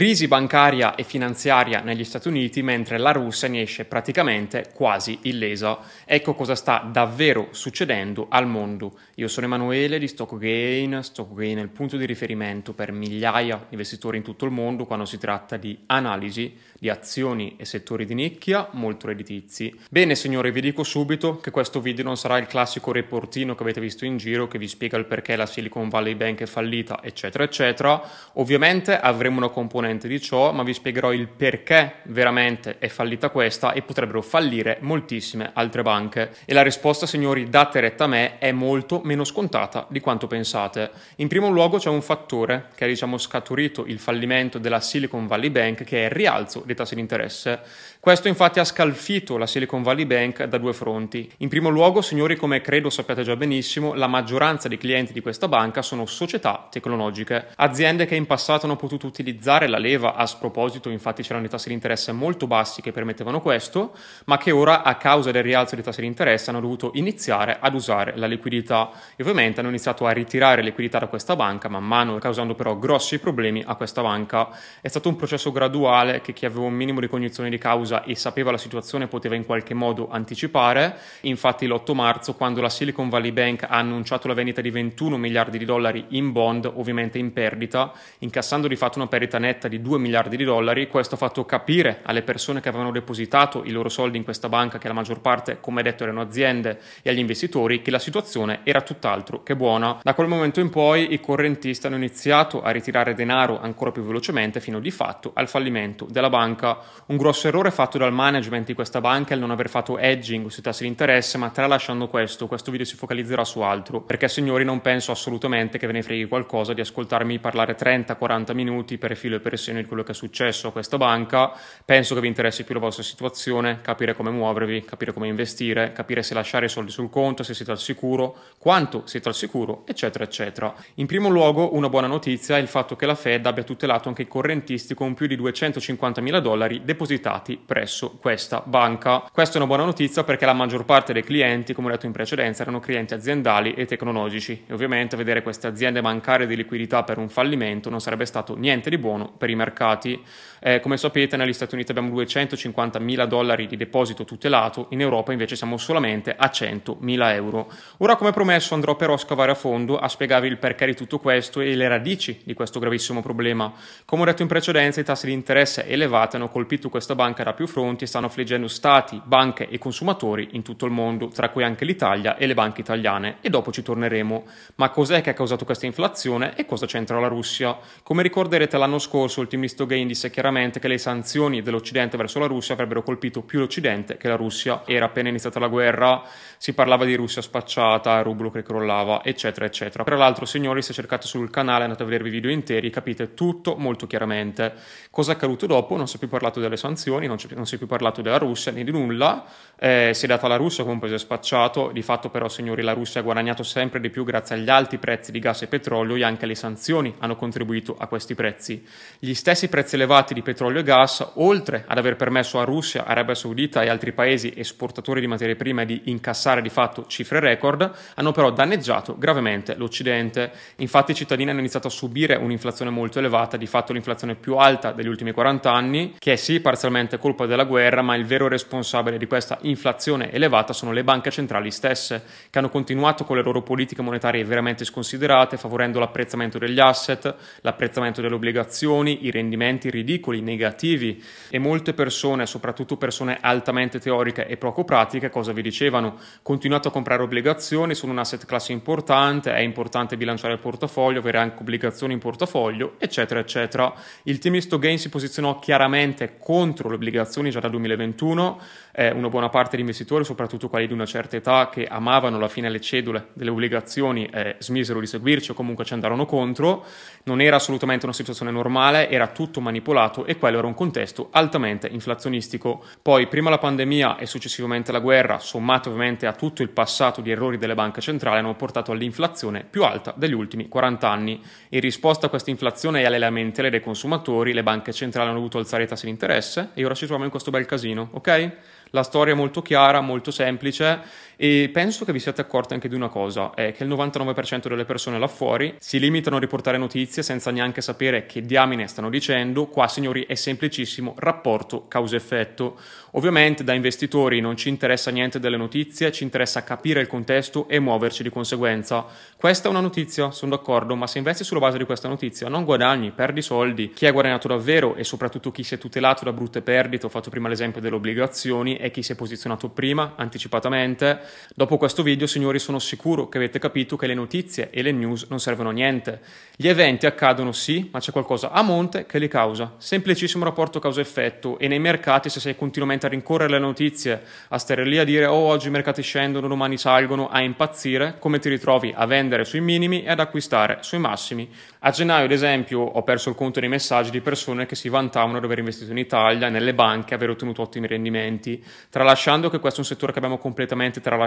Crisi bancaria e finanziaria negli Stati Uniti, mentre la Russia ne esce praticamente quasi illesa. Ecco cosa sta davvero succedendo al mondo. Io sono Emanuele di StockGain. StockGain è il punto di riferimento per migliaia di investitori in tutto il mondo quando si tratta di analisi di azioni e settori di nicchia molto redditizi. Bene signori, vi dico subito che questo video non sarà il classico reportino che avete visto in giro che vi spiega il perché la Silicon Valley Bank è fallita, eccetera, eccetera. Ovviamente avremo una componente di ciò, ma vi spiegherò il perché veramente è fallita questa e potrebbero fallire moltissime altre banche. E la risposta, signori, data retta a me, è molto meno scontata di quanto pensate. In primo luogo c'è un fattore che ha diciamo scaturito il fallimento della Silicon Valley Bank che è il rialzo dei tassi di interesse. Questo infatti ha scalfito la Silicon Valley Bank da due fronti. In primo luogo, signori, come credo sappiate già benissimo, la maggioranza dei clienti di questa banca sono società tecnologiche, aziende che in passato hanno potuto utilizzare la leva a sproposito, infatti c'erano dei tassi di interesse molto bassi che permettevano questo, ma che ora a causa del rialzo dei tassi di interesse hanno dovuto iniziare ad usare la liquidità e ovviamente hanno iniziato a ritirare liquidità da questa banca man mano, causando però grossi problemi a questa banca. È stato un processo graduale che chi aveva un minimo di cognizione di causa e sapeva la situazione poteva in qualche modo anticipare. Infatti l'8 marzo, quando la Silicon Valley Bank ha annunciato la vendita di 21 miliardi di dollari in bond, ovviamente in perdita, incassando di fatto una perdita netta di 2 miliardi di dollari, questo ha fatto capire alle persone che avevano depositato i loro soldi in questa banca, che la maggior parte, come detto, erano aziende, e agli investitori, che la situazione era tutt'altro che buona. Da quel momento in poi i correntisti hanno iniziato a ritirare denaro ancora più velocemente fino di fatto al fallimento della banca. Un grosso errore fatto dal management di questa banca è il non aver fatto edging sui tassi di interesse, ma tralasciando questo, questo video si focalizzerà su altro, perché signori non penso assolutamente che ve ne freghi qualcosa di ascoltarmi parlare 30-40 minuti per filo e per segno di quello che è successo a questa banca, penso che vi interessi più la vostra situazione, capire come muovervi, capire come investire, capire se lasciare i soldi sul conto, se siete al sicuro, quanto siete al sicuro, eccetera, eccetera. In primo luogo, una buona notizia è il fatto che la Fed abbia tutelato anche i correntisti con più di 250 mila dollari depositati presso questa banca. Questa è una buona notizia perché la maggior parte dei clienti, come ho detto in precedenza, erano clienti aziendali e tecnologici e ovviamente vedere queste aziende mancare di liquidità per un fallimento non sarebbe stato niente di buono per i mercati. Eh, come sapete negli Stati Uniti abbiamo 250 mila dollari di deposito tutelato, in Europa invece siamo solamente a 100 mila euro. Ora come promesso andrò però a scavare a fondo a spiegarvi il perché di tutto questo e le radici di questo gravissimo problema. Come ho detto in precedenza i tassi di interesse elevati hanno colpito questa banca da più fronti e stanno affliggendo stati, banche e consumatori in tutto il mondo, tra cui anche l'Italia e le banche italiane, e dopo ci torneremo. Ma cos'è che ha causato questa inflazione e cosa c'entra la Russia? Come ricorderete l'anno scorso di Stogain disse chiaramente che le sanzioni dell'Occidente verso la Russia avrebbero colpito più l'Occidente che la Russia. Era appena iniziata la guerra, si parlava di Russia spacciata, rublo che crollava, eccetera, eccetera. Tra l'altro, signori, se cercate sul canale andate a vedervi i video interi, capite tutto molto chiaramente. Cosa è accaduto dopo? Non si è più parlato delle sanzioni, non non si è più parlato della Russia né di nulla, eh, si è data la Russia come un paese spacciato, di fatto però signori la Russia ha guadagnato sempre di più grazie agli alti prezzi di gas e petrolio e anche le sanzioni hanno contribuito a questi prezzi. Gli stessi prezzi elevati di petrolio e gas, oltre ad aver permesso a Russia, Arabia Saudita e altri paesi esportatori di materie prime di incassare di fatto cifre record, hanno però danneggiato gravemente l'Occidente. Infatti i cittadini hanno iniziato a subire un'inflazione molto elevata, di fatto l'inflazione più alta degli ultimi 40 anni, che è sì parzialmente colpa della guerra, ma il vero responsabile di questa inflazione elevata sono le banche centrali stesse, che hanno continuato con le loro politiche monetarie veramente sconsiderate, favorendo l'apprezzamento degli asset, l'apprezzamento delle obbligazioni, i rendimenti ridicoli, negativi e molte persone, soprattutto persone altamente teoriche e poco pratiche, cosa vi dicevano? Continuate a comprare obbligazioni, sono un asset class importante, è importante bilanciare il portafoglio, avere anche obbligazioni in portafoglio, eccetera, eccetera. Il team Isto Gain si posizionò chiaramente contro le obbligazioni già dal 2021, eh, una buona parte di investitori, soprattutto quelli di una certa età, che amavano alla fine le cedole delle obbligazioni, eh, smisero di seguirci o comunque ci andarono contro. Non era assolutamente una situazione normale, era tutto manipolato e quello era un contesto altamente inflazionistico. Poi, prima la pandemia e successivamente la guerra, sommate ovviamente a tutto il passato di errori delle banche centrali, hanno portato all'inflazione più alta degli ultimi 40 anni. In risposta a questa inflazione e alle lamentele dei consumatori, le banche centrali hanno dovuto alzare i tassi di interesse e ora ci troviamo in questo bel casino, ok? La storia è molto chiara, molto semplice E penso che vi siate accorti anche di una cosa, è che il 99% delle persone là fuori si limitano a riportare notizie senza neanche sapere che diamine stanno dicendo. Qua, signori, è semplicissimo rapporto causa-effetto. Ovviamente da investitori non ci interessa niente delle notizie, ci interessa capire il contesto e muoverci di conseguenza. Questa è una notizia, sono d'accordo, ma se investi sulla base di questa notizia non guadagni, perdi soldi. Chi ha guadagnato davvero e soprattutto chi si è tutelato da brutte perdite, ho fatto prima l'esempio delle obbligazioni e chi si è posizionato prima, anticipatamente, Dopo questo video, signori, sono sicuro che avete capito che le notizie e le news non servono a niente. Gli eventi accadono sì, ma c'è qualcosa a monte che li causa. Semplicissimo rapporto causa-effetto e nei mercati se sei continuamente a rincorrere le notizie, a stare lì a dire oh oggi i mercati scendono, domani salgono, a impazzire, come ti ritrovi a vendere sui minimi e ad acquistare sui massimi. A gennaio, ad esempio, ho perso il conto dei messaggi di persone che si vantavano di aver investito in Italia, nelle banche, aver ottenuto ottimi rendimenti, tralasciando che questo è un settore che abbiamo completamente tralasciato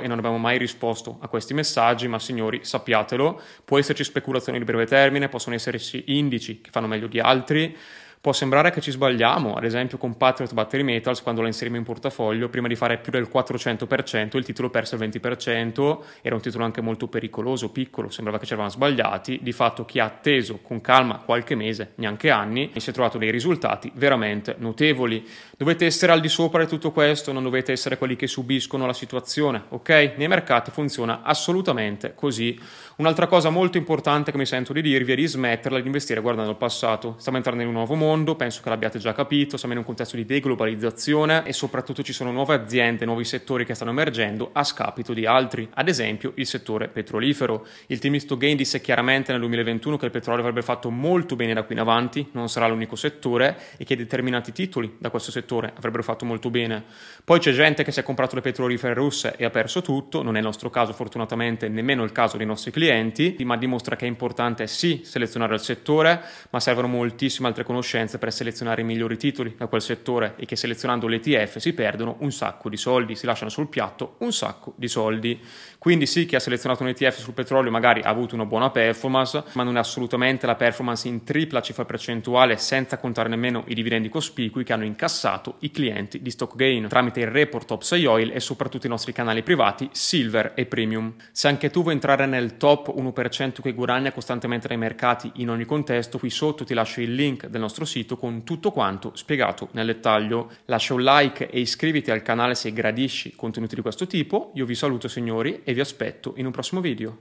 e non abbiamo mai risposto a questi messaggi, ma signori, sappiatelo, può esserci speculazione di breve termine, possono esserci indici che fanno meglio di altri, Può sembrare che ci sbagliamo, ad esempio con Patriot Battery Metals, quando la inserimmo in portafoglio, prima di fare più del 400%, il titolo perse il 20%, era un titolo anche molto pericoloso, piccolo, sembrava che ci eravamo sbagliati, di fatto chi ha atteso con calma qualche mese, neanche anni, si è trovato dei risultati veramente notevoli. Dovete essere al di sopra di tutto questo, non dovete essere quelli che subiscono la situazione, ok? Nei mercati funziona assolutamente così. Un'altra cosa molto importante che mi sento di dirvi è di smetterla di investire guardando il passato. Stiamo entrando in un nuovo mondo, mondo, penso che l'abbiate già capito, siamo in un contesto di deglobalizzazione e soprattutto ci sono nuove aziende, nuovi settori che stanno emergendo a scapito di altri, ad esempio il settore petrolifero. Il team Isto Gain disse chiaramente nel 2021 che il petrolio avrebbe fatto molto bene da qui in avanti, non sarà l'unico settore e che determinati titoli da questo settore avrebbero fatto molto bene. Poi c'è gente che si è comprato le petrolifere russe e ha perso tutto, non è il nostro caso fortunatamente, nemmeno il caso dei nostri clienti, ma dimostra che è importante sì selezionare il settore, ma servono moltissime altre conoscenze conoscenze per selezionare i migliori titoli da quel settore e che selezionando l'ETF si perdono un sacco di soldi, si lasciano sul piatto un sacco di soldi. Quindi sì, chi ha selezionato un ETF sul petrolio magari ha avuto una buona performance, ma non è assolutamente la performance in tripla cifra percentuale senza contare nemmeno i dividendi cospicui che hanno incassato i clienti di StockGain tramite il report 6 Oil e soprattutto i nostri canali privati Silver e Premium. Se anche tu vuoi entrare nel top 1% che guadagna costantemente dai mercati in ogni contesto, qui sotto ti lascio il link del nostro sito con tutto quanto spiegato nel dettaglio. Lascia un like e iscriviti al canale se gradisci contenuti di questo tipo. Io vi saluto signori e vi aspetto in un prossimo video.